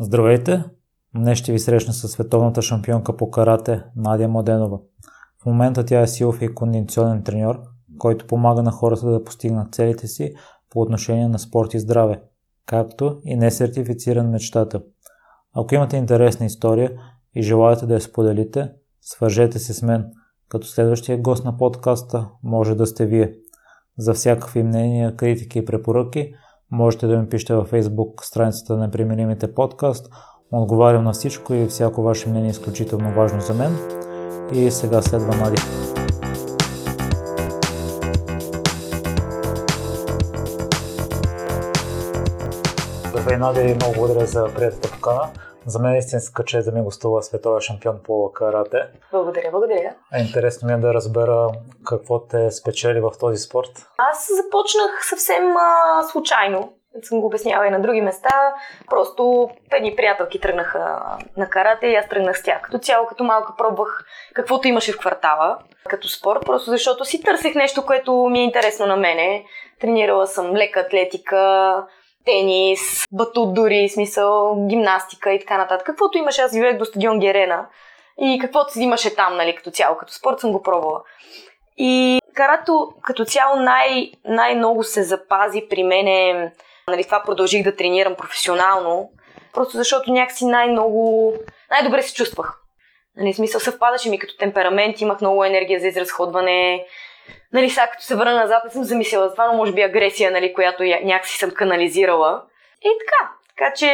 Здравейте! Днес ще ви срещна с световната шампионка по карате Надя Младенова. В момента тя е силов и кондиционен треньор, който помага на хората да постигнат целите си по отношение на спорт и здраве, както и несертифициран мечтата. Ако имате интересна история и желаете да я споделите, свържете се с мен, като следващия гост на подкаста може да сте вие. За всякакви мнения, критики и препоръки – Можете да ми пишете във Facebook страницата на Непримиримите подкаст. Отговарям на всичко и всяко ваше мнение е изключително важно за мен. И сега следва Нади. Здравей, Надя, и много благодаря за приятелата покана. За мен е истинска чест да ми гостува световен шампион по карате. Благодаря, благодаря. А интересно ми е да разбера какво те спечели в този спорт. Аз започнах съвсем а, случайно. Съм го обяснявала и на други места. Просто едни приятелки тръгнаха на карате и аз тръгнах с тях. Като цяло, като малка пробвах каквото имаше в квартала като спорт, просто защото си търсех нещо, което ми е интересно на мене. Тренирала съм лека атлетика, тенис, батут дори, смисъл, гимнастика и така нататък. Каквото имаше, аз живеех до стадион Герена и каквото си имаше там, нали, като цяло, като спорт съм го пробвала. И карато като цяло най- най-много се запази при мене, нали, това продължих да тренирам професионално, просто защото някакси най-много, най-добре се чувствах. Нали, смисъл съвпадаше ми като темперамент, имах много енергия за изразходване, нали, сега като се върна назад, не съм замислила за това, но може би агресия, нали, която някакси съм канализирала. И така. Така че,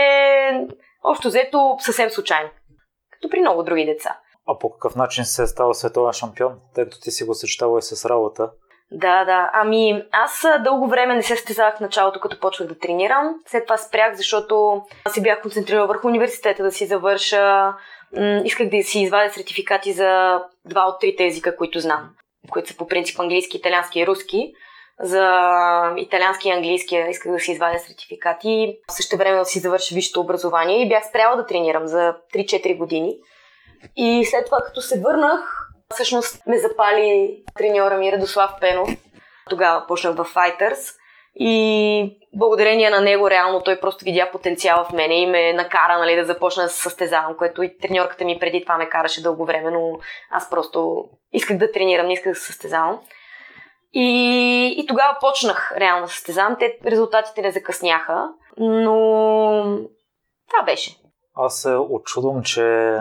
общо взето, съвсем случайно. Като при много други деца. А по какъв начин се е става световен шампион, тъй като ти си го съчетава и с работа? Да, да. Ами, аз дълго време не се стезавах в началото, като почвах да тренирам. След това спрях, защото се бях концентрирала върху университета да си завърша. Исках да си извадя сертификати за два от трите езика, които знам които са по принцип английски, италиански и руски. За италиански и английски исках да си извадя сертификати. В същото време да си завърша висшето образование и бях спряла да тренирам за 3-4 години. И след това, като се върнах, всъщност ме запали треньора ми Радослав Пенов. Тогава почнах в Fighters. И благодарение на него, реално той просто видя потенциала в мене и ме накара нали, да започна да състезавам, което и треньорката ми преди това ме караше дълго време, но аз просто исках да тренирам, не исках да се състезавам. И, и тогава почнах реално да състезавам. Те резултатите не закъсняха, но това беше. Аз се очудвам, че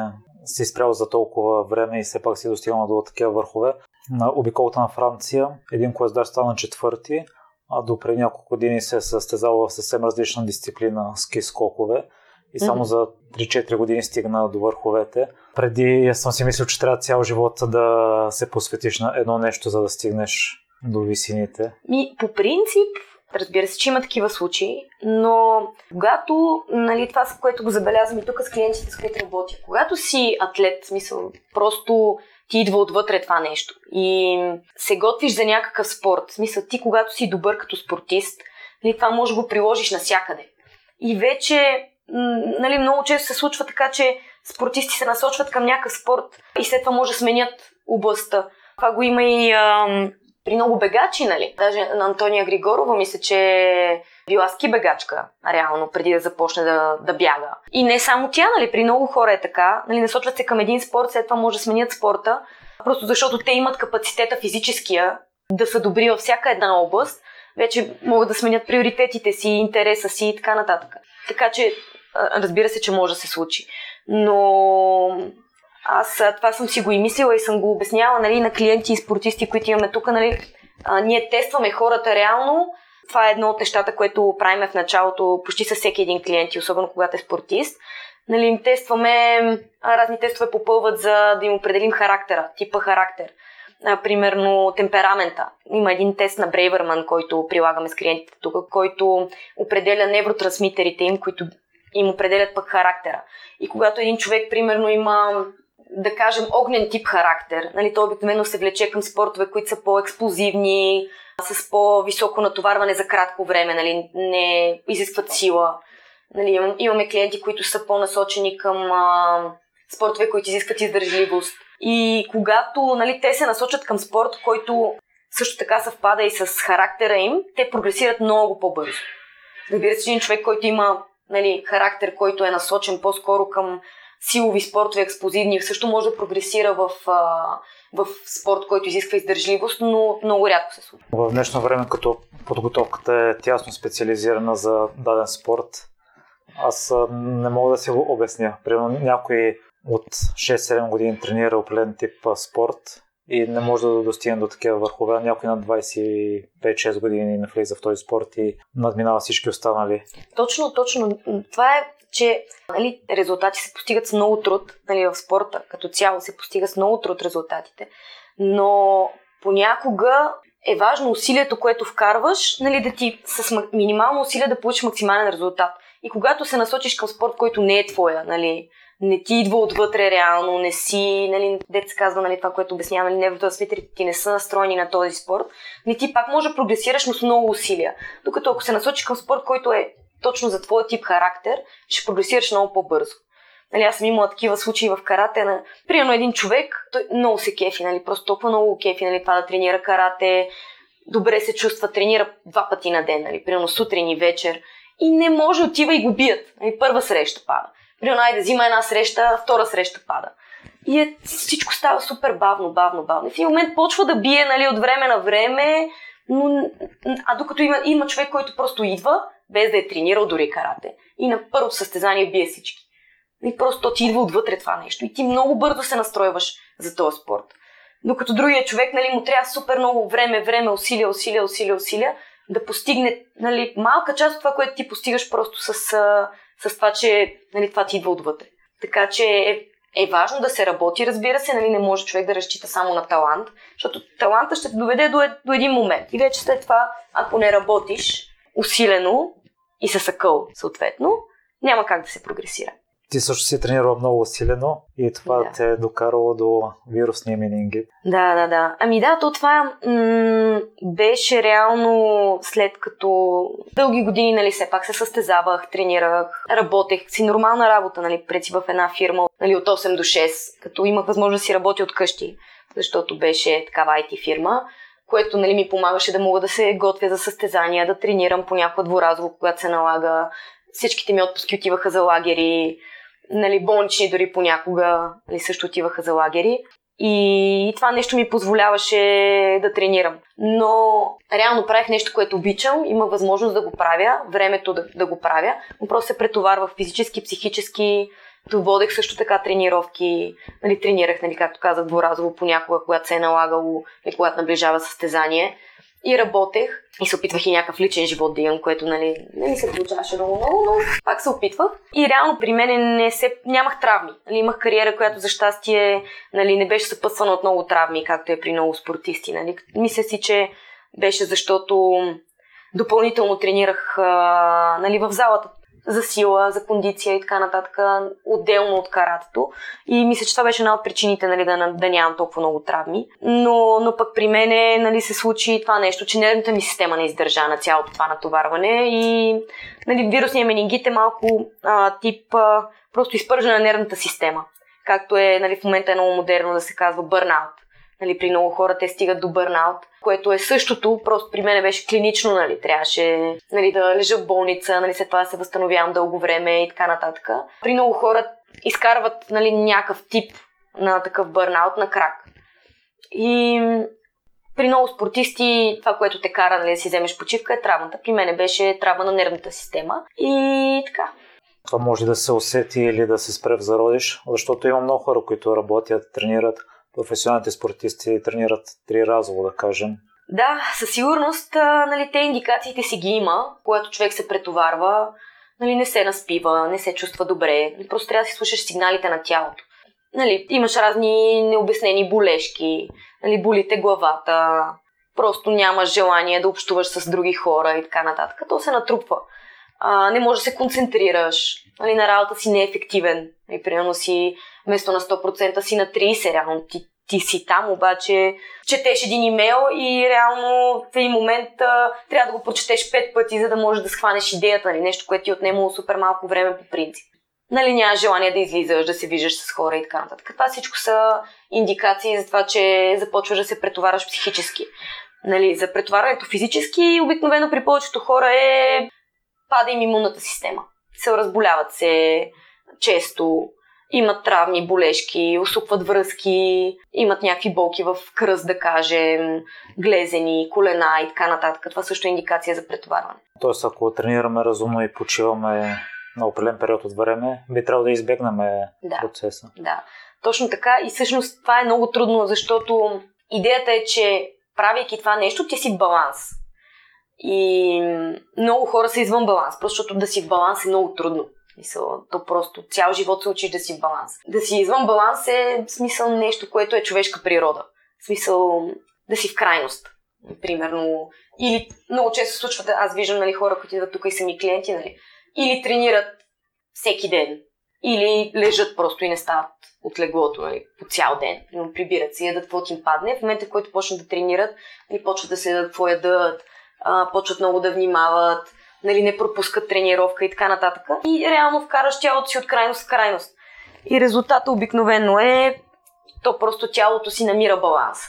си спрял за толкова време и все пак си достигнал до такива върхове. На обиколата на Франция един коездар стана четвърти, а до преди няколко години се е състезал в съвсем различна дисциплина ски скокове и само mm-hmm. за 3-4 години стигна до върховете. Преди съм си мислил, че трябва цял живот да се посветиш на едно нещо, за да стигнеш до висините. Ми, по принцип, разбира се, че има такива случаи, но когато, нали, това, с което го забелязвам и тук с клиентите, с които работя, когато си атлет, смисъл, просто ти идва отвътре това нещо. И се готвиш за някакъв спорт. В смисъл, ти когато си добър като спортист, нали, това може да го приложиш навсякъде. И вече, нали, много често се случва така, че спортисти се насочват към някакъв спорт и след това може да сменят областта. Това го има и ам, при много бегачи, нали? Даже на Антония Григорова мисля, че е била ски бегачка, реално, преди да започне да, да бяга. И не само тя, нали? При много хора е така. Нали? Насочват се към един спорт, след това може да сменят спорта, просто защото те имат капацитета физическия да са добри във всяка една област, вече могат да сменят приоритетите си, интереса си и така нататък. Така че, разбира се, че може да се случи. Но аз това съм си го и мислила и съм го обясняла нали, на клиенти и спортисти, които имаме тук. Нали, а, ние тестваме хората реално. Това е едно от нещата, което правиме в началото почти с всеки един клиент, особено когато е спортист. Нали, им тестваме, разни тестове попълват за да им определим характера, типа характер. А, примерно темперамента. Има един тест на Брейвърман, който прилагаме с клиентите тук, който определя невротрансмитерите им, които им определят пък характера. И когато един човек, примерно, има да кажем, огнен тип характер. Нали, той обикновено се влече към спортове, които са по-експлозивни, с по-високо натоварване за кратко време, нали, не изискват сила. Нали, имаме клиенти, които са по-насочени към а, спортове, които изискват издържливост. И когато нали, те се насочат към спорт, който също така съвпада и с характера им, те прогресират много по-бързо. Разбира се, един човек, който има нали, характер, който е насочен по-скоро към силови спортове, експлозивни, също може да прогресира в, в спорт, който изисква издържливост, но много рядко се случва. В днешно време, като подготовката е тясно специализирана за даден спорт, аз не мога да си го обясня. Примерно някой от 6-7 години тренира определен тип спорт и не може да достигне до такива върхове. Някой на 25-6 години не влиза в този спорт и надминава всички останали. Точно, точно. Това е, че нали, резултати се постигат с много труд нали, в спорта. Като цяло се постига с много труд резултатите. Но понякога е важно усилието, което вкарваш, нали, да ти с минимално усилие да получиш максимален резултат. И когато се насочиш към спорт, който не е твоя, нали, не ти идва отвътре реално, не си, нали, се казва, нали, това, което обяснявам, нали, невротрансмитерите ти не са настроени на този спорт, не ти пак може да прогресираш, но с много усилия. Докато ако се насочиш към спорт, който е точно за твоя тип характер, ще прогресираш много по-бързо. Нали, аз съм имала такива случаи в карате на, примерно, един човек, той много се кефи, нали, просто толкова много кефи, нали, това да тренира карате, добре се чувства, тренира два пъти на ден, нали, примерно сутрин и вечер и не може, отива и го бият. Нали, първа среща пада. Примерно, айде, взима една среща, втора среща пада. И е, всичко става супер бавно, бавно, бавно. И в един момент почва да бие нали, от време на време, но, а докато има, има човек, който просто идва, без да е тренирал дори карате, и на първо състезание бие всички. И просто ти идва отвътре това нещо. И ти много бързо се настройваш за този спорт. Докато другия човек, нали, му трябва супер много време, време, усилия, усилия, усилия, усилия, да постигне нали, малка част от това, което ти постигаш просто с, с това, че нали, това ти идва отвътре. Така че е, е важно да се работи, разбира се, нали, не може човек да разчита само на талант, защото таланта ще те доведе до, до един момент. И вече след това, ако не работиш усилено и с акъл, съответно, няма как да се прогресира. Ти също си тренирала много усилено и това да. те е докарало до вирусния менингит. Да, да, да. Ами да, то това м- беше реално след като дълги години, нали, все пак се състезавах, тренирах, работех си нормална работа, нали, преди в една фирма, нали, от 8 до 6, като имах възможност да си работя от къщи, защото беше такава IT фирма което нали, ми помагаше да мога да се готвя за състезания, да тренирам понякога дворазово, когато се налага. Всичките ми отпуски отиваха за лагери, нали, болнични дори понякога нали, също отиваха за лагери. И това нещо ми позволяваше да тренирам. Но реално правих нещо, което обичам, има възможност да го правя, времето да, да го правя, но просто се претоварвах физически, психически. Водех също така тренировки, нали, тренирах, нали, както казах, дворазово понякога, когато се е налагало, или когато наближава състезание и работех и се опитвах и някакъв личен живот да имам, което нали, не ми се получаваше много много, но пак се опитвах. И реално при мен не се, нямах травми. Нали, имах кариера, която за щастие нали, не беше съпътствана от много травми, както е при много спортисти. Нали. Мисля си, че беше защото допълнително тренирах нали, в залата за сила, за кондиция и така нататък, отделно от каратето. И мисля, че това беше една от причините нали, да, да нямам толкова много травми. Но, но пък при мен нали, се случи това нещо, че нервната ми система не издържа на цялото това натоварване и нали, вирусния менингит е малко а, тип а, просто изпържане на нервната система. Както е нали, в момента е много модерно да се казва бърнаут. Нали, при много хора те стигат до бърнаут, което е същото, просто при мен беше клинично, нали, трябваше нали, да лежа в болница, нали, след това да се възстановявам дълго време и така нататък. При много хора изкарват нали, някакъв тип на такъв бърнаут на крак. И при много спортисти това, което те кара нали, да си вземеш почивка е травмата. При мен беше травма на нервната система. И така. Това може да се усети или да се спре в зародиш, защото има много хора, които работят, тренират професионалните спортисти тренират три разово, да кажем. Да, със сигурност нали, те индикациите си ги има, когато човек се претоварва, нали, не се наспива, не се чувства добре. Просто трябва да си слушаш сигналите на тялото. Нали, имаш разни необяснени болешки, нали, болите главата, просто нямаш желание да общуваш с други хора и така нататък. То се натрупва. А, не можеш да се концентрираш, нали, на работа си неефективен. Нали, примерно си вместо на 100% си на 30%, реално ти, ти си там, обаче четеш един имейл и реално в един момент а, трябва да го прочетеш пет пъти, за да можеш да схванеш идеята, нали, нещо, което ти е отнемало супер малко време по принцип. Нали, нямаш желание да излизаш, да се виждаш с хора и така нататък. Това всичко са индикации за това, че започваш да се претоварваш психически. Нали, за претоварването физически обикновено при повечето хора е пада им имунната система се разболяват се често, имат травми, болешки, усукват връзки, имат някакви болки в кръст, да кажем, глезени, колена и така нататък. Това също е индикация за претоварване. Тоест, ако тренираме разумно и почиваме на определен период от време, би трябвало да избегнем да, процеса. Да, точно така. И всъщност това е много трудно, защото идеята е, че правейки това нещо, ти си баланс. И много хора са извън баланс, просто защото да си в баланс е много трудно. Смисъл, то просто цял живот се учиш да си в баланс. Да си извън баланс е смисъл нещо, което е човешка природа. В смисъл да си в крайност. Примерно. Или много често се случва, аз виждам нали, хора, които идват тук и са ми клиенти, нали, или тренират всеки ден, или лежат просто и не стават от леглото нали, по цял ден. Примерно, прибират се, ядат каквото им падне. В момента, в който почнат да тренират, нали, почват да следят какво ядат, а, почват много да внимават, нали, не пропускат тренировка и така нататък. И реално вкараш тялото си от крайност в крайност. И резултата обикновено е, то просто тялото си намира баланс.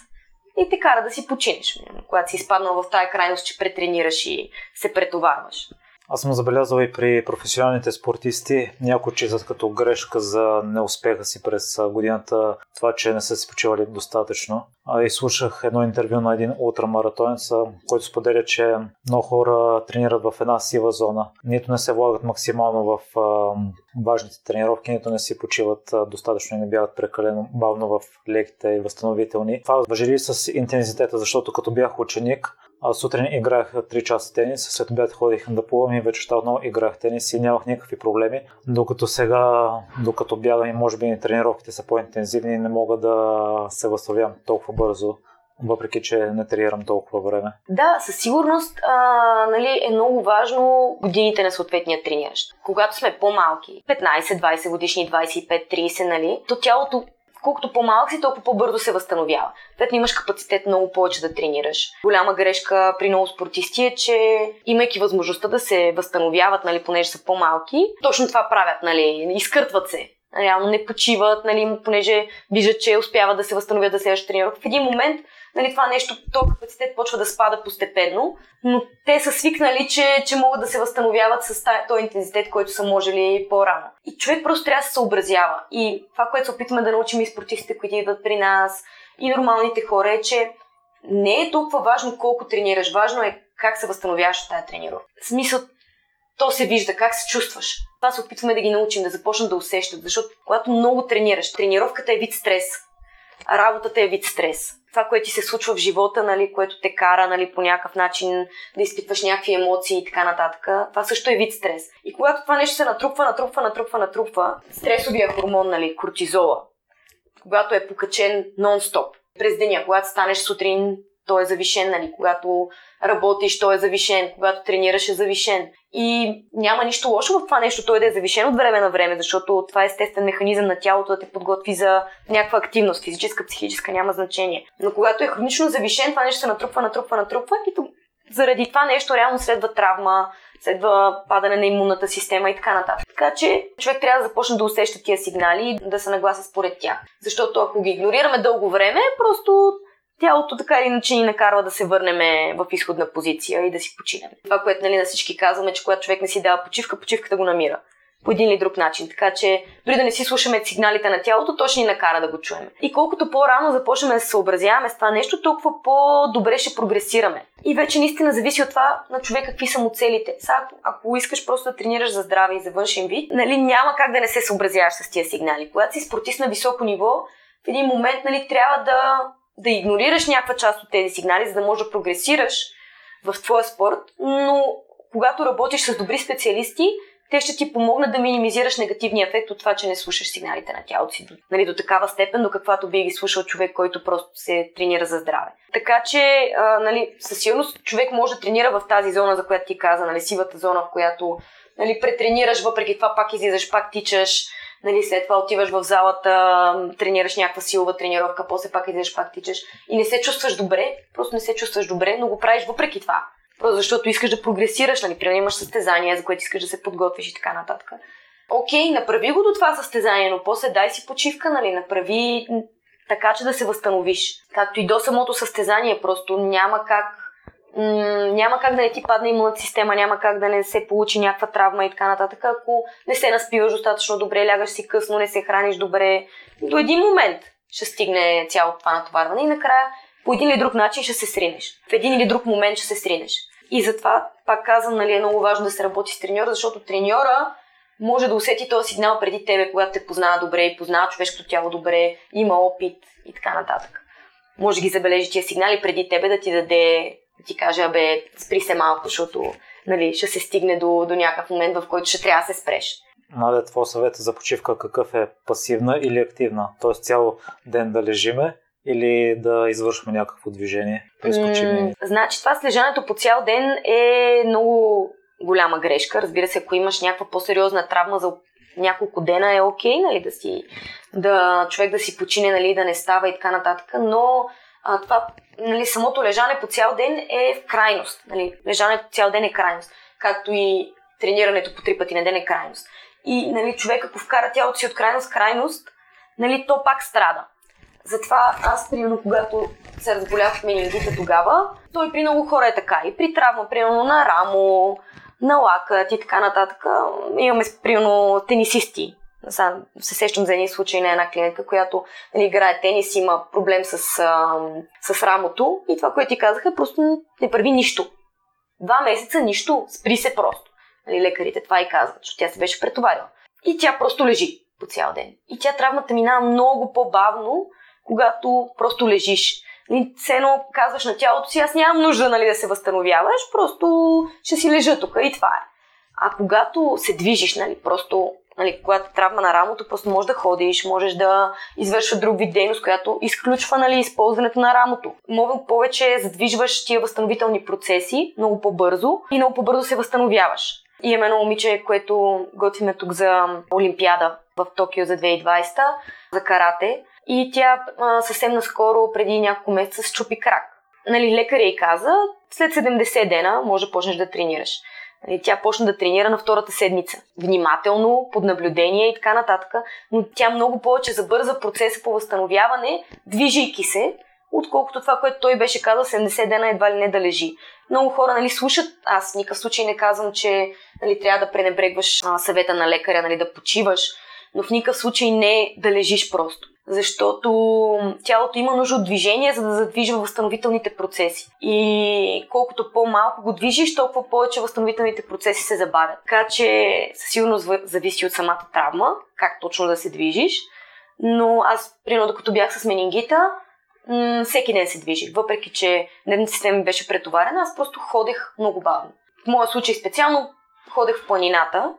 И те кара да си починеш, когато си изпаднал в тая крайност, че претренираш и се претоварваш. Аз съм забелязал и при професионалните спортисти, някои чизат като грешка за неуспеха си през годината, това, че не са си почивали достатъчно. А и слушах едно интервю на един ултрамаратонец, който споделя, че много хора тренират в една сива зона. Нито не се влагат максимално в важните тренировки, нито не си почиват достатъчно и не бягат прекалено бавно в леките и възстановителни. Това въжи ли с интензитета, защото като бях ученик, сутрин играех 3 часа тенис, след обяд ходих да плувам и вече отново играх тенис и нямах никакви проблеми. Докато сега, докато бягам и може би тренировките са по-интензивни, не мога да се възстановявам толкова бързо въпреки че не тренирам толкова време. Да, със сигурност а, нали, е много важно годините на съответния трениращ. Когато сме по-малки, 15, 20 годишни, 25, 30, нали, то тялото колкото по-малък си, толкова по-бързо се възстановява. Пет имаш капацитет много повече да тренираш. Голяма грешка при много спортисти е, че имайки възможността да се възстановяват, нали, понеже са по-малки, точно това правят, нали, изкъртват се. Реално не почиват, нали, понеже виждат, че успяват да се възстановят да следващата тренировка. В един момент нали, това нещо, то капацитет почва да спада постепенно, но те са свикнали, че, че могат да се възстановяват с този интензитет, който са можели по-рано. И човек просто трябва да се съобразява. И това, което се опитваме да научим и спортистите, които идват при нас, и нормалните хора е, че не е толкова важно колко тренираш, важно е как се възстановяваш от тази тренировка. В смисъл, то се вижда, как се чувстваш. Това се опитваме да ги научим, да започнат да усещат, защото когато много тренираш, тренировката е вид стрес, работата е вид стрес това, което ти се случва в живота, нали, което те кара нали, по някакъв начин да изпитваш някакви емоции и така нататък, това също е вид стрес. И когато това нещо се натрупва, натрупва, натрупва, натрупва, стресовия хормон, нали, кортизола, когато е покачен нон-стоп през деня, когато станеш сутрин, той е завишен, нали, когато работиш, той е завишен, когато тренираш е завишен. И няма нищо лошо в това нещо, той да е завишен от време на време, защото това е естествен механизъм на тялото да те подготви за някаква активност, физическа, психическа, няма значение. Но когато е хронично завишен, това нещо се натрупва, натрупва, натрупва и заради това нещо реално следва травма, следва падане на имунната система и така нататък. Така че човек трябва да започне да усеща тия сигнали и да се наглася според тях. Защото ако ги игнорираме дълго време, просто тялото така или иначе ни накарва да се върнем в изходна позиция и да си починем. Това, което нали, на всички казваме, че когато човек не си дава почивка, почивката го намира по един или друг начин. Така че, дори да не си слушаме сигналите на тялото, то ще ни накара да го чуем. И колкото по-рано започнем да се съобразяваме с това нещо, толкова по-добре ще прогресираме. И вече наистина зависи от това на човек какви са му целите. Сега, ако, искаш просто да тренираш за здраве и за външен вид, нали, няма как да не се съобразяваш с тия сигнали. Когато си спортист на високо ниво, в един момент нали, трябва да да игнорираш някаква част от тези сигнали, за да можеш да прогресираш в твоя спорт, но когато работиш с добри специалисти, те ще ти помогнат да минимизираш негативния ефект от това, че не слушаш сигналите на тялото си нали, до такава степен, до каквато би ги слушал човек, който просто се тренира за здраве. Така че, а, нали, със сигурност човек може да тренира в тази зона, за която ти каза, нали, сивата зона, в която нали, претренираш, въпреки това пак излизаш, пак тичаш, нали, след това отиваш в залата, тренираш някаква силова тренировка, после пак идеш, пак тичаш и не се чувстваш добре, просто не се чувстваш добре, но го правиш въпреки това. Просто защото искаш да прогресираш, нали, примерно имаш състезание, за което искаш да се подготвиш и така нататък. Окей, направи го до това състезание, но после дай си почивка, нали, направи така, че да се възстановиш. Както и до самото състезание, просто няма как няма как да не ти падне имунната система, няма как да не се получи някаква травма и така нататък, ако не се наспиваш достатъчно добре, лягаш си късно, не се храниш добре. До един момент ще стигне цялото това натоварване и накрая по един или друг начин ще се сринеш. В един или друг момент ще се сринеш. И затова, пак казвам, нали, е много важно да се работи с треньора, защото треньора може да усети този сигнал преди тебе, когато те познава добре и познава човешкото тяло добре, има опит и така нататък. Може да ги забележи тия сигнали преди тебе да ти даде, да ти каже, абе, спри се малко, защото нали, ще се стигне до, до някакъв момент, в който ще трябва да се спреш. Надя, твой съвет за почивка какъв е? Пасивна или активна? Тоест цял ден да лежиме или да извършваме някакво движение? М- значи това с лежането по цял ден е много голяма грешка. Разбира се, ако имаш някаква по-сериозна травма за няколко дена е окей, okay, нали, да си, да, човек да си почине, нали, да не става и така нататък, но а, това, нали, самото лежане по цял ден е в крайност. Нали, лежането цял ден е крайност, както и тренирането по три пъти на ден е крайност. И нали, човек, ако вкара тялото си от крайност крайност, нали, то пак страда. Затова аз, примерно, когато се разболях от менингита тогава, той при много хора е така. И при травма, примерно на рамо, на лакът и така нататък. Имаме, примерно, тенисисти. Сега се сещам за един случай на една клиентка, която нали, играе тенис, има проблем с, а, с рамото и това, което ти казаха, просто не прави нищо. Два месеца нищо, спри се просто. Нали, лекарите това и казват, защото тя се беше претоварила. И тя просто лежи по цял ден. И тя травмата минава много по-бавно, когато просто лежиш. Нали, все казваш на тялото си, аз нямам нужда нали, да се възстановяваш, просто ще си лежа тук и това е. А когато се движиш, нали, просто, нали, когато травма на рамото, просто можеш да ходиш, можеш да извършва друг вид дейност, която изключва нали, използването на рамото. Много повече задвижваш тия възстановителни процеси много по-бързо и много по-бързо се възстановяваш. И имаме едно момиче, което готвиме тук за Олимпиада в Токио за 2020, за карате. И тя а, съвсем наскоро, преди няколко месеца, щупи крак. Нали, лекаря й каза, след 70 дена може да почнеш да тренираш. Нали, тя почна да тренира на втората седмица. Внимателно, под наблюдение и така нататък. Но тя много повече забърза процеса по възстановяване, движейки се, отколкото това, което той беше казал, 70 дена едва ли не да лежи. Много хора нали, слушат, аз в никакъв случай не казвам, че нали, трябва да пренебрегваш а, съвета на лекаря, нали, да почиваш, но в никакъв случай не да лежиш просто защото тялото има нужда от движение, за да задвижва възстановителните процеси. И колкото по-малко го движиш, толкова повече възстановителните процеси се забавят. Така че със сигурност зависи от самата травма, как точно да се движиш. Но аз, примерно, докато бях с менингита, м- всеки ден се движих. Въпреки, че нервната система ми беше претоварена, аз просто ходех много бавно. В моя случай специално ходех в планината,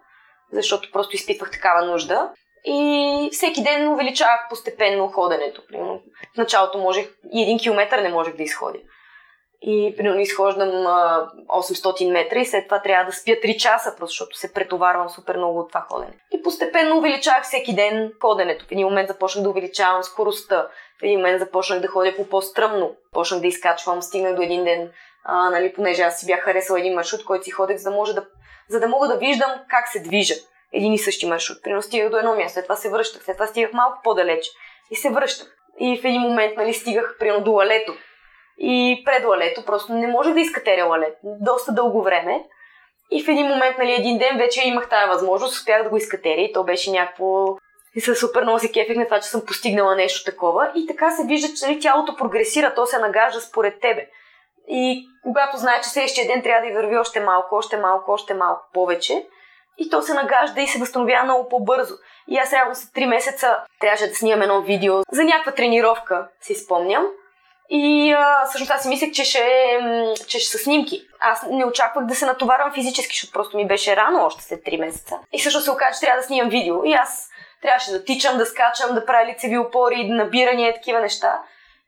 защото просто изпитвах такава нужда. И всеки ден увеличавах постепенно ходенето. Примерно, в началото можех и един километър не можех да изходя. И примерно изхождам 800 метра и след това трябва да спя 3 часа, просто защото се претоварвам супер много от това ходене. И постепенно увеличавах всеки ден ходенето. В един момент започнах да увеличавам скоростта. В един момент започнах да ходя по по-стръмно. Почнах да изкачвам, стигнах до един ден, а, нали, понеже аз си бях харесала един маршрут, който си ходех, за да, може да, за да мога да виждам как се движа един и същи маршрут. Примерно стигах до едно място, след това се връщах, след това стигах малко по-далеч и се връщах. И в един момент нали, стигах примерно до лалето. И пред лалето просто не можех да изкатеря лалет. Доста дълго време. И в един момент, нали, един ден вече имах тази възможност, успях да го изкатеря и то беше някакво... И се супер много се кефих на това, че съм постигнала нещо такова. И така се вижда, че нали, тялото прогресира, то се нагажда според тебе. И когато знае, че следващия ден трябва да и върви още малко, още малко, още малко повече, и то се нагажда и се възстановява много по-бързо. И аз реално след 3 месеца трябваше да снимам едно видео за някаква тренировка, си спомням. И а, всъщност аз си мислех, че ще, че ще са снимки. Аз не очаквах да се натоварвам физически, защото просто ми беше рано още след 3 месеца. И също се оказа, че трябва да снимам видео. И аз трябваше да тичам, да скачам, да правя лицеви опори, набирания, такива неща.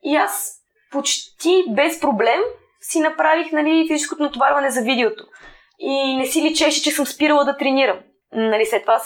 И аз почти без проблем си направих нали, физическото натоварване за видеото и не си личеше, че съм спирала да тренирам. Нали, след това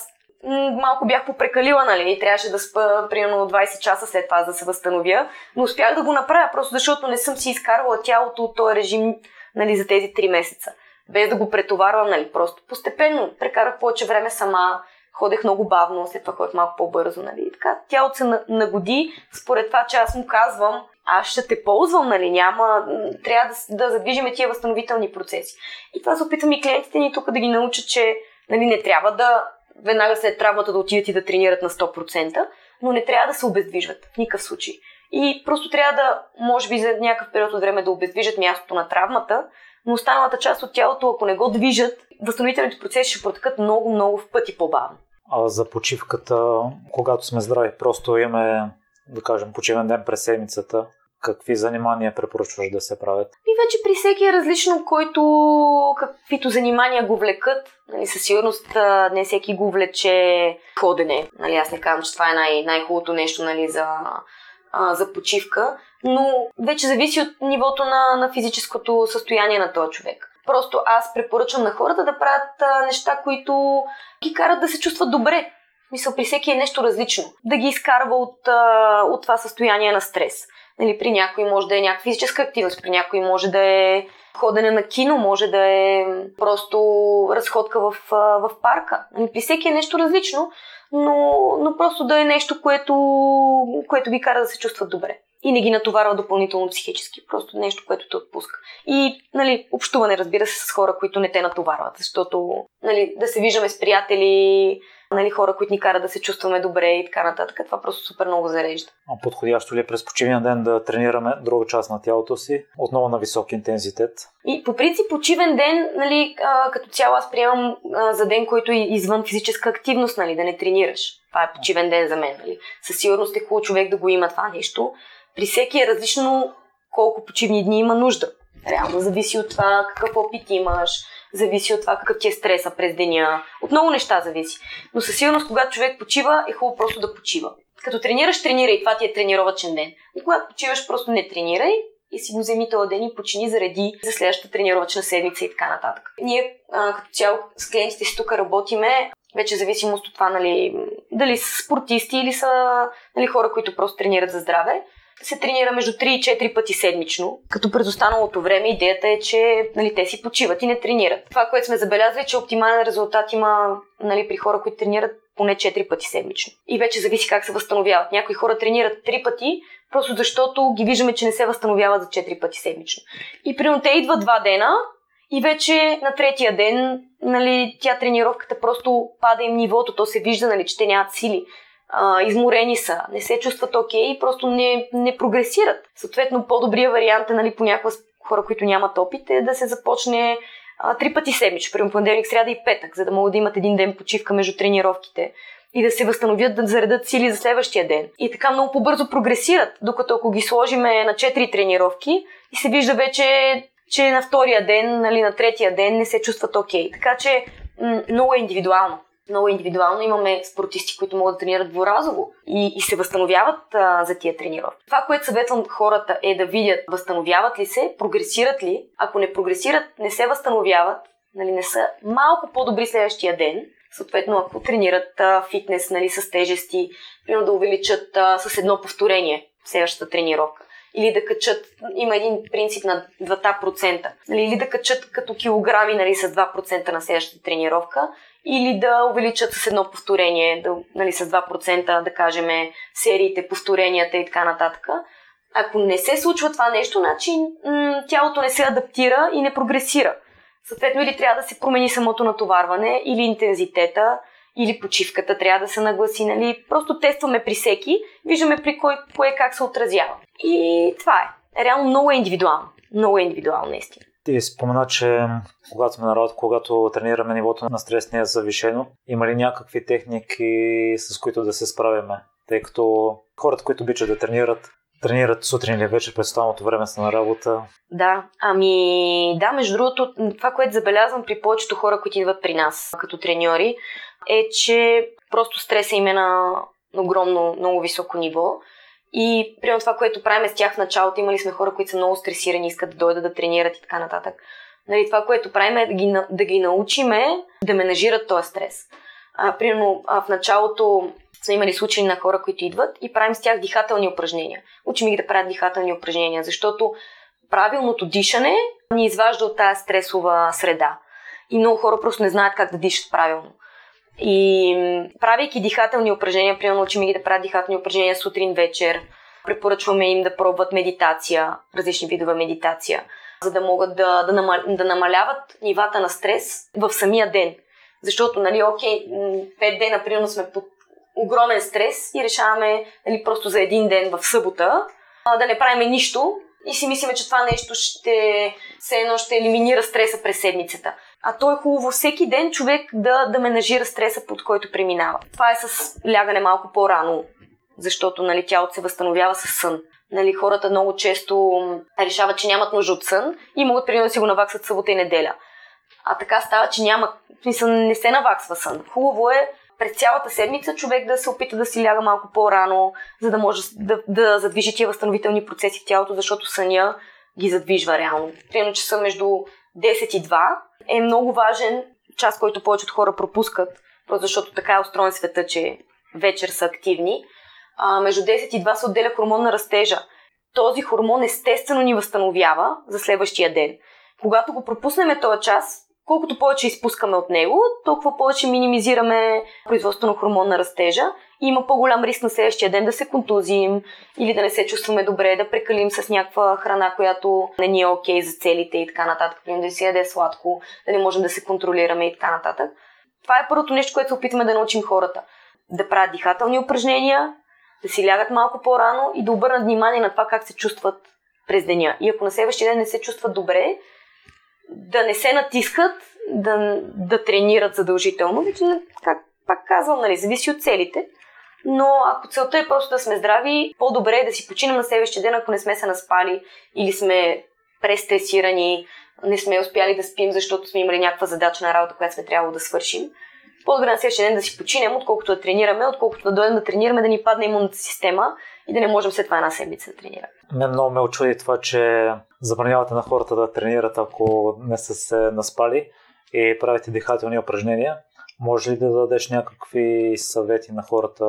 малко бях попрекалила, нали, и трябваше да спа примерно 20 часа след това да се възстановя, но успях да го направя, просто защото не съм си изкарвала тялото от този режим нали, за тези 3 месеца. Без да го претоварвам, нали, просто постепенно прекарах повече време сама, ходех много бавно, след това ходех малко по-бързо, нали, и така. Тялото се нагоди според това, че аз му казвам, аз ще те ползвам, нали, няма, трябва да, да задвижиме тия възстановителни процеси. И това се опитвам и клиентите ни тук да ги научат, че нали, не трябва да веднага след травмата да отидат и да тренират на 100%, но не трябва да се обездвижват в никакъв случай. И просто трябва да, може би за някакъв период от време да обездвижат мястото на травмата, но останалата част от тялото, ако не го движат, възстановителните процеси ще протекат много, много в пъти по-бавно. А за почивката, когато сме здрави, просто имаме, да кажем, почивен ден през седмицата, какви занимания препоръчваш да се правят? И вече при всеки е различно, който каквито занимания го влекат. Нали, със сигурност не всеки го влече ходене. Нали, аз не казвам, че това е най- най-хубавото нещо нали, за, а, за почивка, но вече зависи от нивото на, на физическото състояние на този човек. Просто аз препоръчвам на хората да правят а, неща, които ги карат да се чувстват добре. Мисля, при всеки е нещо различно. Да ги изкарва от, а, от това състояние на стрес. Нали, при някой може да е някаква физическа активност, при някой може да е ходене на кино, може да е просто разходка в, в парка. Нали, при всеки е нещо различно, но, но просто да е нещо, което, което ги кара да се чувстват добре. И не ги натоварва допълнително психически. Просто нещо, което те отпуска. И, нали, общуване, разбира се, с хора, които не те натоварват. Защото, нали, да се виждаме с приятели, нали, хора, които ни карат да се чувстваме добре и така нататък. Това просто супер много зарежда. А подходящо ли е през почивния ден да тренираме друга част на тялото си, отново на висок интензитет? И по принцип почивен ден, нали, а, като цяло аз приемам а, за ден, който е извън физическа активност, нали, да не тренираш. Това е почивен ден за мен. Нали. Със сигурност е хубаво човек да го има това нещо. При всеки е различно колко почивни дни има нужда. Реално зависи от това какъв опит имаш, зависи от това какъв ти е стреса през деня. От много неща зависи. Но със сигурност, когато човек почива, е хубаво просто да почива. Като тренираш, тренирай. Това ти е тренировачен ден. Но когато почиваш, просто не тренирай и си го вземи този ден и почини заради за следващата тренировачна седмица и така нататък. Ние а, като цяло с клиентите си тук работиме вече зависимост от това, нали, дали са спортисти или са нали, хора, които просто тренират за здраве се тренира между 3 и 4 пъти седмично, като през останалото време идеята е, че нали, те си почиват и не тренират. Това, което сме забелязали, е, че оптимален резултат има нали, при хора, които тренират поне 4 пъти седмично. И вече зависи как се възстановяват. Някои хора тренират 3 пъти, просто защото ги виждаме, че не се възстановяват за 4 пъти седмично. И примерно те идват 2 дена и вече на третия ден нали, тя тренировката просто пада им нивото, то се вижда, нали, че те нямат сили а, изморени са, не се чувстват окей okay, и просто не, не прогресират. Съответно, по-добрият вариант е, нали, понякога хора, които нямат опит, е да се започне а, три пъти седмично, примерно понеделник, сряда и петък, за да могат да имат един ден почивка между тренировките и да се възстановят, да заредат сили за следващия ден. И така много по-бързо прогресират, докато ако ги сложиме на 4 тренировки и се вижда вече, че на втория ден, нали, на третия ден не се чувстват окей. Okay. Така че м- много е индивидуално много индивидуално. Имаме спортисти, които могат да тренират дворазово и, и се възстановяват а, за тия тренировки. Това, което съветвам хората е да видят възстановяват ли се, прогресират ли. Ако не прогресират, не се възстановяват, нали, не са малко по-добри следващия ден, съответно ако тренират а, фитнес нали, с тежести, примерно да увеличат а, с едно повторение следващата тренировка или да качат, има един принцип на 2%, нали, или да качат като килограми нали, с 2% на следващата тренировка, или да увеличат с едно повторение, да, нали, с 2%, да кажем, сериите, повторенията и така нататък. Ако не се случва това нещо, значи м- тялото не се адаптира и не прогресира. Съответно, или трябва да се промени самото натоварване, или интензитета, или почивката трябва да се нагласи. Нали? Просто тестваме при всеки, виждаме при кой, кое как се отразява. И това е. Реално много е индивидуално. Много е индивидуално, наистина. Ти спомена, че когато сме на работа, когато тренираме нивото на стрес не е завишено, има ли някакви техники, с които да се справяме? Тъй като хората, които обичат да тренират, тренират сутрин или вече през останалото време са на работа. Да, ами да, между другото, това, което забелязвам при повечето хора, които идват при нас като треньори, е, че просто стреса им е на огромно, много високо ниво. И примерно това, което правим с тях в началото, имали сме хора, които са много стресирани, искат да дойдат да тренират и така нататък. Нали, това, което правим е да ги, да ги научиме да менажират този стрес. А, примерно а, в началото сме имали случаи на хора, които идват и правим с тях дихателни упражнения. Учим ги да правят дихателни упражнения, защото правилното дишане ни изважда от тази стресова среда. И много хора просто не знаят как да дишат правилно. И правейки дихателни упражнения, примерно учим ги да правят дихателни упражнения сутрин, вечер, Препоръчваме им да пробват медитация, различни видове медитация, за да могат да, да, намал, да намаляват нивата на стрес в самия ден. Защото, нали, окей, 5 дена, примерно сме под огромен стрес и решаваме нали, просто за един ден в събота да не правиме нищо и си мислиме, че това нещо ще все едно ще елиминира стреса през седмицата. А то е хубаво всеки ден човек да, да менажира стреса, под който преминава. Това е с лягане малко по-рано, защото нали, тялото се възстановява с сън. Нали, хората много често решават, че нямат нужда от сън и могат примерно да си го наваксат събота и неделя. А така става, че няма, смисъл, не се наваксва сън. Хубаво е през цялата седмица човек да се опита да си ляга малко по-рано, за да може да, да задвижи тия възстановителни процеси в тялото, защото съня ги задвижва реално. Примерно часа между 10 и 2 е много важен час, който повечето хора пропускат, просто защото така е устроен света, че вечер са активни. А, между 10 и 2 се отделя хормон на растежа. Този хормон естествено ни възстановява за следващия ден. Когато го пропуснем този час, колкото повече изпускаме от него, толкова повече минимизираме производството на хормон на растежа има по-голям риск на следващия ден да се контузим или да не се чувстваме добре, да прекалим с някаква храна, която не ни е окей okay за целите и така нататък, да си яде сладко, да не можем да се контролираме и така нататък. Това е първото нещо, което се опитваме да научим хората. Да правят дихателни упражнения, да си лягат малко по-рано и да обърнат внимание на това как се чувстват през деня. И ако на следващия ден не се чувстват добре, да не се натискат, да, да тренират задължително. Вече, как пак казвам, нали, зависи от целите. Но ако целта е просто да сме здрави, по-добре е да си починем на следващия ден, ако не сме се наспали или сме престресирани, не сме успяли да спим, защото сме имали някаква задача на работа, която сме трябвало да свършим. По-добре на следващия ден да си починем, отколкото да тренираме, отколкото да дойдем да тренираме, да ни падне имунната система и да не можем след това една седмица да тренираме. Мен много ме очуди това, че забранявате на хората да тренират, ако не са се наспали и правите дихателни упражнения. Може ли да дадеш някакви съвети на хората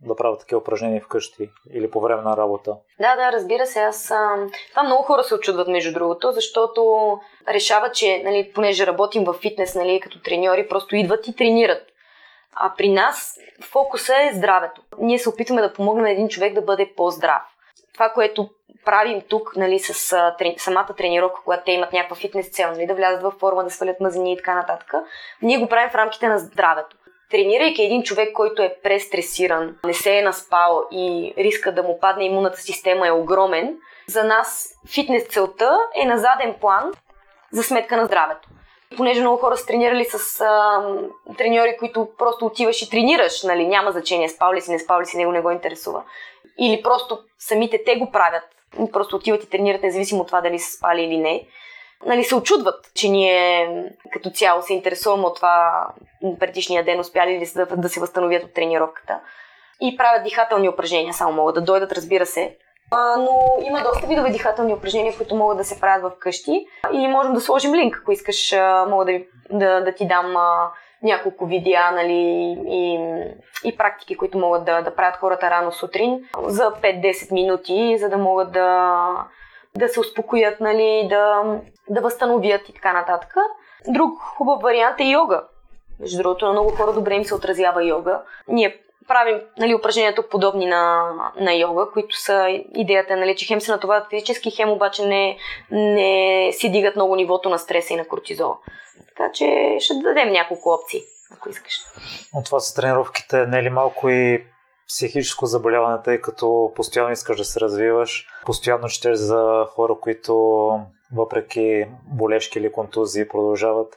да правят такива упражнения вкъщи или по време на работа? Да, да, разбира се. Аз, а... Това много хора се очудват, между другото, защото решават, че, нали, понеже работим в фитнес, нали, като треньори, просто идват и тренират. А при нас фокуса е здравето. Ние се опитваме да помогнем един човек да бъде по-здрав. Това, което правим тук нали, с а, трени, самата тренировка, когато те имат някаква фитнес цел, нали, да влязат в форма, да свалят мазнини и така нататък, ние го правим в рамките на здравето. Тренирайки един човек, който е престресиран, не се е наспал и риска да му падне имунната система е огромен, за нас фитнес целта е на заден план за сметка на здравето понеже много хора са тренирали с а, треньори, които просто отиваш и тренираш, нали, няма значение спал ли си, не спал ли си, него не го интересува. Или просто самите те го правят, просто отиват и тренират, независимо от това дали са спали или не. Нали, се очудват, че ние като цяло се интересуваме от това предишния ден, успяли ли да, да се възстановят от тренировката. И правят дихателни упражнения, само могат да дойдат, разбира се, а, но има доста видове дихателни упражнения, които могат да се правят в къщи и можем да сложим линк, ако искаш, мога да, да, да ти дам няколко видеа нали, и, и практики, които могат да, да правят хората рано сутрин за 5-10 минути, за да могат да, да се успокоят, нали, да, да възстановят и така нататък. Друг хубав вариант е йога. Между другото, на много хора добре им се отразява йога. Ние правим нали, упражнения подобни на, на йога, които са идеята, нали, че хем се натоварят физически, хем обаче не, не си дигат много нивото на стреса и на кортизола. Така че ще дадем няколко опции, ако искаш. Но това с тренировките не е ли малко и психическо заболяване, тъй като постоянно искаш да се развиваш, постоянно четеш за хора, които въпреки болешки или контузии продължават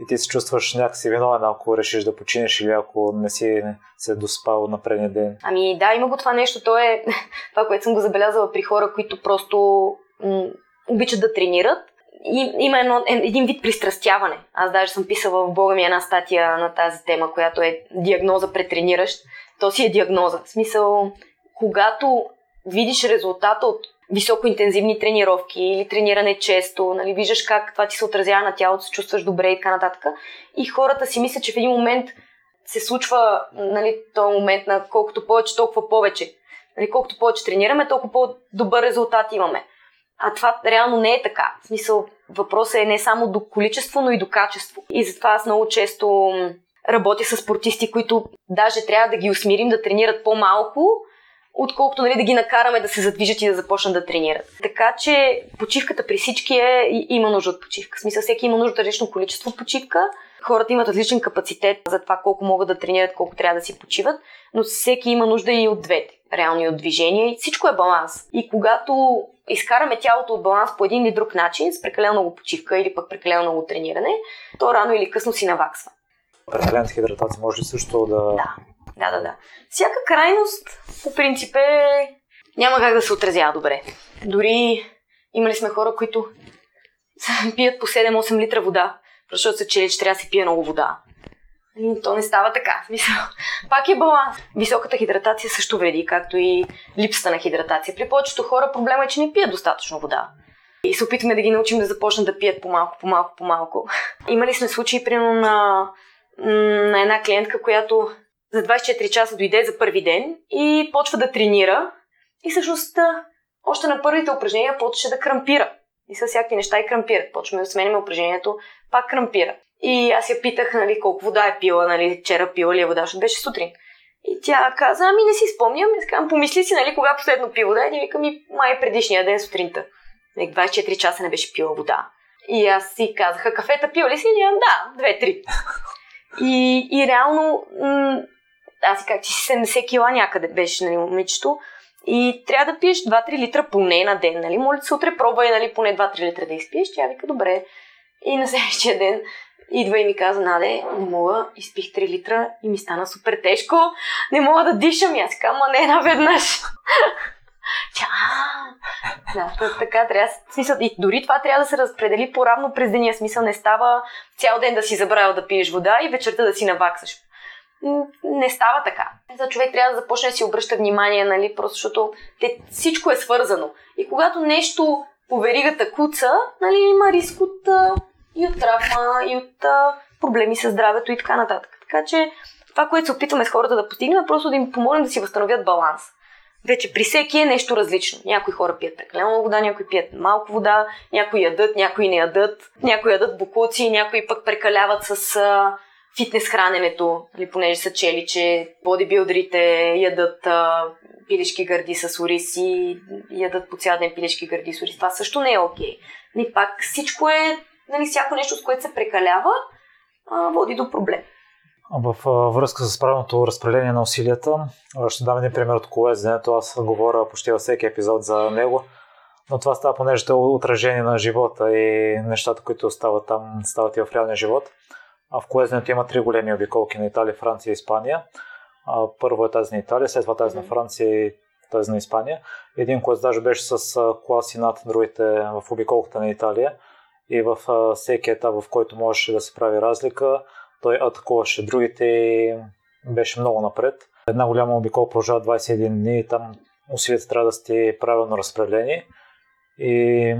и ти се чувстваш някакси виновен, ако решиш да починеш или ако не си се доспал на предния ден. Ами да, има го това нещо. То е това, което съм го забелязала при хора, които просто м- обичат да тренират. Има едно, един вид пристрастяване. Аз даже съм писала в блога ми една статия на тази тема, която е диагноза претрениращ. То си е диагноза. В смисъл, когато видиш резултата от високоинтензивни тренировки или трениране често, нали, виждаш как това ти се отразява на тялото, се чувстваш добре и така нататък. И хората си мислят, че в един момент се случва нали, този момент на колкото повече, толкова повече. Нали, колкото повече тренираме, толкова по-добър резултат имаме. А това реално не е така. В смисъл, въпросът е не само до количество, но и до качество. И затова аз много често работя с спортисти, които даже трябва да ги усмирим да тренират по-малко, отколкото нали, да ги накараме да се задвижат и да започнат да тренират. Така че почивката при всички е, има нужда от почивка. В смисъл, всеки има нужда от различно количество почивка. Хората имат различен капацитет за това колко могат да тренират, колко трябва да си почиват, но всеки има нужда и от двете. Реално и от движение. И всичко е баланс. И когато изкараме тялото от баланс по един или друг начин, с прекалено много почивка или пък прекалено много трениране, то рано или късно си наваксва. Прекалената хидратация може ли също да... Да, да, да. да. Всяка крайност, по принцип е... няма как да се отразява добре. Дори имали сме хора, които пият по 7-8 литра вода, защото се чели, че трябва да се пие много вода. И то не става така. Смисъл. Пак е баланс. Високата хидратация също вреди, както и липсата на хидратация. При повечето хора проблема е, че не пият достатъчно вода. И се опитваме да ги научим да започнат да пият по-малко, по-малко, по-малко. Имали сме случаи, примерно, на, на една клиентка, която за 24 часа дойде за първи ден и почва да тренира. И всъщност още на първите упражнения почваше да крампира. И с всякакви неща и крампират. Почваме да сменяме упражнението, пак крампира. И аз я питах, нали, колко вода е пила, нали, вчера пила ли е вода, защото беше сутрин. И тя каза, ами не си спомням. И казвам, помисли си, нали, кога последно пи вода. И викам, ми, май предишния ден сутринта. 24 нали, часа не беше пила вода. И аз си казаха, кафета пила ли си? И да, две-три. И, и реално, м- аз си казах, че си 70 кила някъде беше, нали, момичето. И трябва да пиеш 2-3 литра поне на ден, нали? Моля утре пробвай, нали, поне 2-3 литра да изпиеш. Тя вика, добре. И на следващия ден идва и ми каза, Наде, не мога, изпих 3 литра и ми стана супер тежко, не мога да дишам. И аз казвам, не наведнъж. Тя, да, така трябва. Смисъл, и дори това трябва да се разпредели по-равно през деня. Смисъл не става цял ден да си забравил да пиеш вода и вечерта да си наваксаш. Не става така. За човек трябва да започне да си обръща внимание, нали, просто защото те, всичко е свързано. И когато нещо по веригата куца, нали, има риск от, и от травма, и от проблеми с здравето и така нататък. Така че това, което се опитваме с хората да постигнем, е просто да им помогнем да си възстановят баланс. Вече при всеки е нещо различно. Някои хора пият прекалено много вода, някои пият малко вода, някои ядат, някои не ядат, някои ядат букуци, някои пък прекаляват с фитнес храненето, нали, понеже са чели, че бодибилдерите ядат а, пилешки гърди с ориз и ядат по цял ден пилешки гърди с ориз. Това също не е окей. Okay. Нали, пак всичко е, нали, всяко нещо, с което се прекалява, а, води до проблем. В връзка с правилното разпределение на усилията, ще дам един пример от колезенето. Аз говоря почти във всеки епизод за него, но това става понеже е отражение на живота и нещата, които стават там, стават и в реалния живот. В колезенето има три големи обиколки на Италия, Франция и Испания. Първо е тази на Италия, след това тази на Франция и тази на Испания. Един коец даже беше с класи над другите в обиколката на Италия и в всеки етап, в който можеше да се прави разлика, той атакуваше другите и беше много напред. Една голяма обикол продължава 21 дни и там усилията трябва да сте правилно разпределени. И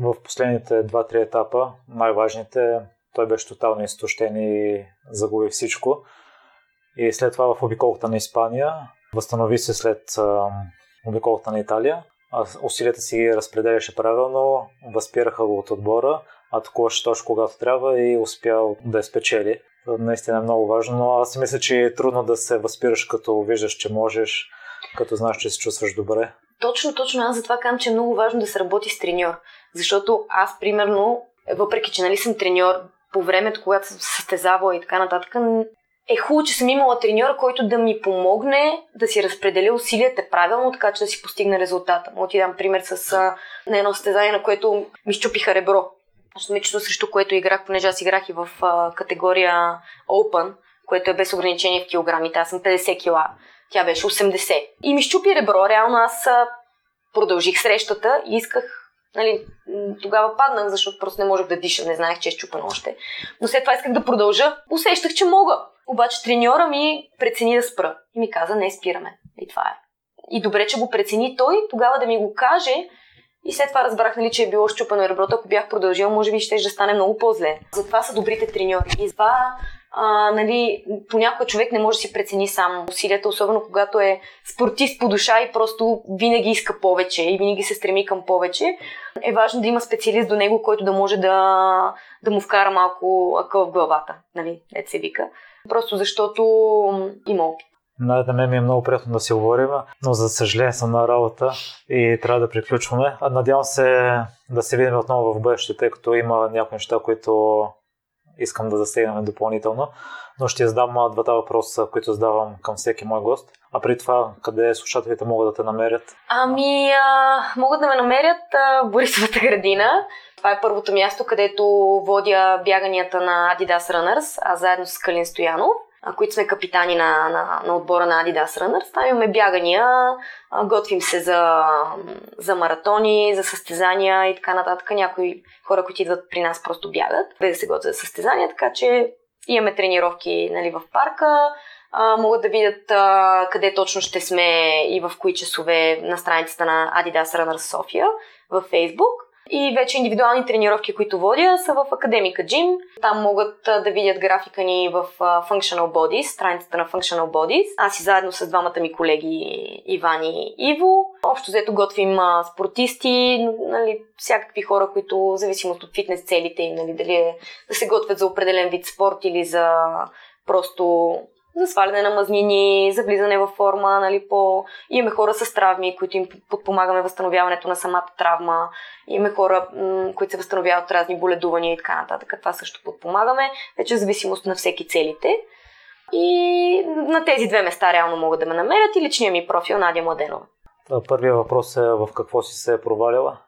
в последните 2-3 етапа, най-важните, той беше тотално изтощен и загуби всичко. И след това в обиколката на Испания възстанови се след обиколката на Италия. Усилията си ги разпределяше правилно, възпираха го от отбора атакуваше точно когато трябва и успял да я спечели. Наистина е много важно, но аз мисля, че е трудно да се възпираш като виждаш, че можеш, като знаеш, че се чувстваш добре. Точно, точно. Аз затова казвам, че е много важно да се работи с треньор. Защото аз, примерно, въпреки, че нали съм треньор, по времето, когато съм състезавала и така нататък, е хубаво, че съм имала треньор, който да ми помогне да си разпределя усилията правилно, така че да си постигне резултата. Мога ти дам пример с на едно състезание, на което ми щупиха ребро. Момичето, срещу което играх, понеже аз играх и в а, категория Open, което е без ограничение в килограмите. Аз съм 50 кила, тя беше 80. И ми щупи ребро. Реално аз а, продължих срещата и исках Нали, тогава паднах, защото просто не можех да дишам, не знаех, че е щупено още. Но след това исках да продължа. Усещах, че мога. Обаче треньора ми прецени да спра. И ми каза, не спираме. И това е. И добре, че го прецени той, тогава да ми го каже, и след това разбрах, нали, че е било щупено реброто. Ако бях продължил, може би ще да стане много по-зле. Затова са добрите треньори. И това а, нали, понякога човек не може да си прецени сам усилията, особено когато е спортист по душа и просто винаги иска повече и винаги се стреми към повече. Е важно да има специалист до него, който да може да, да му вкара малко акъл в главата, нали, ед се вика. Просто защото има опит. На мен ми е много приятно да си говорим, но за съжаление съм на работа и трябва да приключваме. Надявам се да се видим отново в бъдеще, тъй като има някои неща, които искам да засегнем допълнително. Но ще задам двата въпроса, които задавам към всеки мой гост. А при това, къде слушателите могат да те намерят? Ами, а, могат да ме намерят а, Борисовата градина. Това е първото място, където водя бяганията на Adidas Runners, а заедно с Калин Стоянов които сме капитани на, на, на отбора на Adidas Runners. Там имаме бягания, готвим се за, за маратони, за състезания и така нататък. Някои хора, които идват при нас, просто бягат, без да се готвят за състезания, така че имаме тренировки нали, в парка, а, могат да видят а, къде точно ще сме и в кои часове на страницата на Adidas Runners София във Facebook. И вече индивидуални тренировки, които водя, са в Академика Gym. Там могат да видят графика ни в Functional Bodies, страницата на Functional Bodies. Аз и заедно с двамата ми колеги Иван и Иво. Общо взето готвим спортисти, нали, всякакви хора, които, в зависимост от фитнес целите им, нали, дали е да се готвят за определен вид спорт или за просто за сваляне на мазнини, за влизане във форма, нали, по... имаме хора с травми, които им подпомагаме възстановяването на самата травма, имаме хора, м- които се възстановяват от разни боледувания и така нататък. Това също подпомагаме, вече в зависимост на всеки целите. И на тези две места реално могат да ме намерят и личния ми профил Надя Младенова. Първият въпрос е в какво си се е проваляла?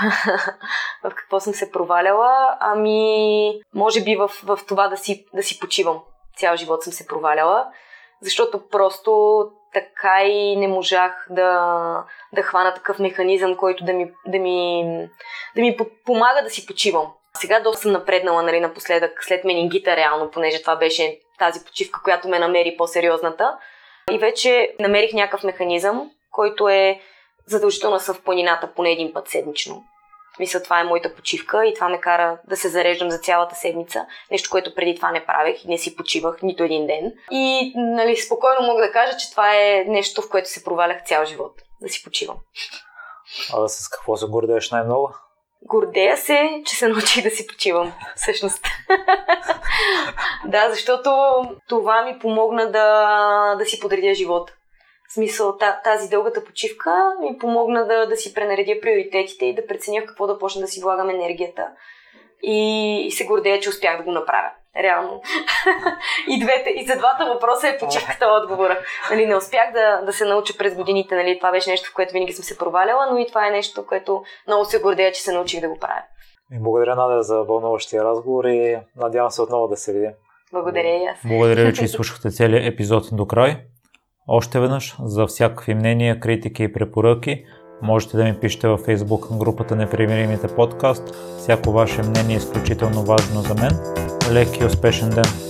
в какво съм се проваляла? Ами, може би в, в това да си, да си почивам цял живот съм се проваляла, защото просто така и не можах да, да хвана такъв механизъм, който да ми, да ми, да ми помага да си почивам. Сега доста съм напреднала нали, напоследък, след менингита реално, понеже това беше тази почивка, която ме намери по-сериозната. И вече намерих някакъв механизъм, който е задължително съм в планината поне един път седмично. Мисля, това е моята почивка и това ме кара да се зареждам за цялата седмица. Нещо, което преди това не правех и не си почивах нито един ден. И нали, спокойно мога да кажа, че това е нещо, в което се провалях цял живот. Да си почивам. А с какво се гордееш най-много? Гордея се, че се научих да си почивам, всъщност. да, защото това ми помогна да, да си подредя живота. В смисъл, тази дългата почивка ми помогна да, да си пренаредя приоритетите и да преценя какво да почна да си влагам енергията. И, и се гордея, че успях да го направя. Реално. и, двете, и за двата въпроса е почивката отговора. Нали, не успях да, да се науча през годините. Нали, това беше нещо, в което винаги съм се проваляла, но и това е нещо, което много се гордея, че се научих да го правя. И благодаря, Надя, за вълнуващия разговор и надявам се отново да се видим. Благодаря и аз. Благодаря ви, че изслушахте целият епизод до край. Още веднъж, за всякакви мнения, критики и препоръки, можете да ми пишете във Facebook групата Непримиримите подкаст. Всяко ваше мнение е изключително важно за мен. Лек и успешен ден!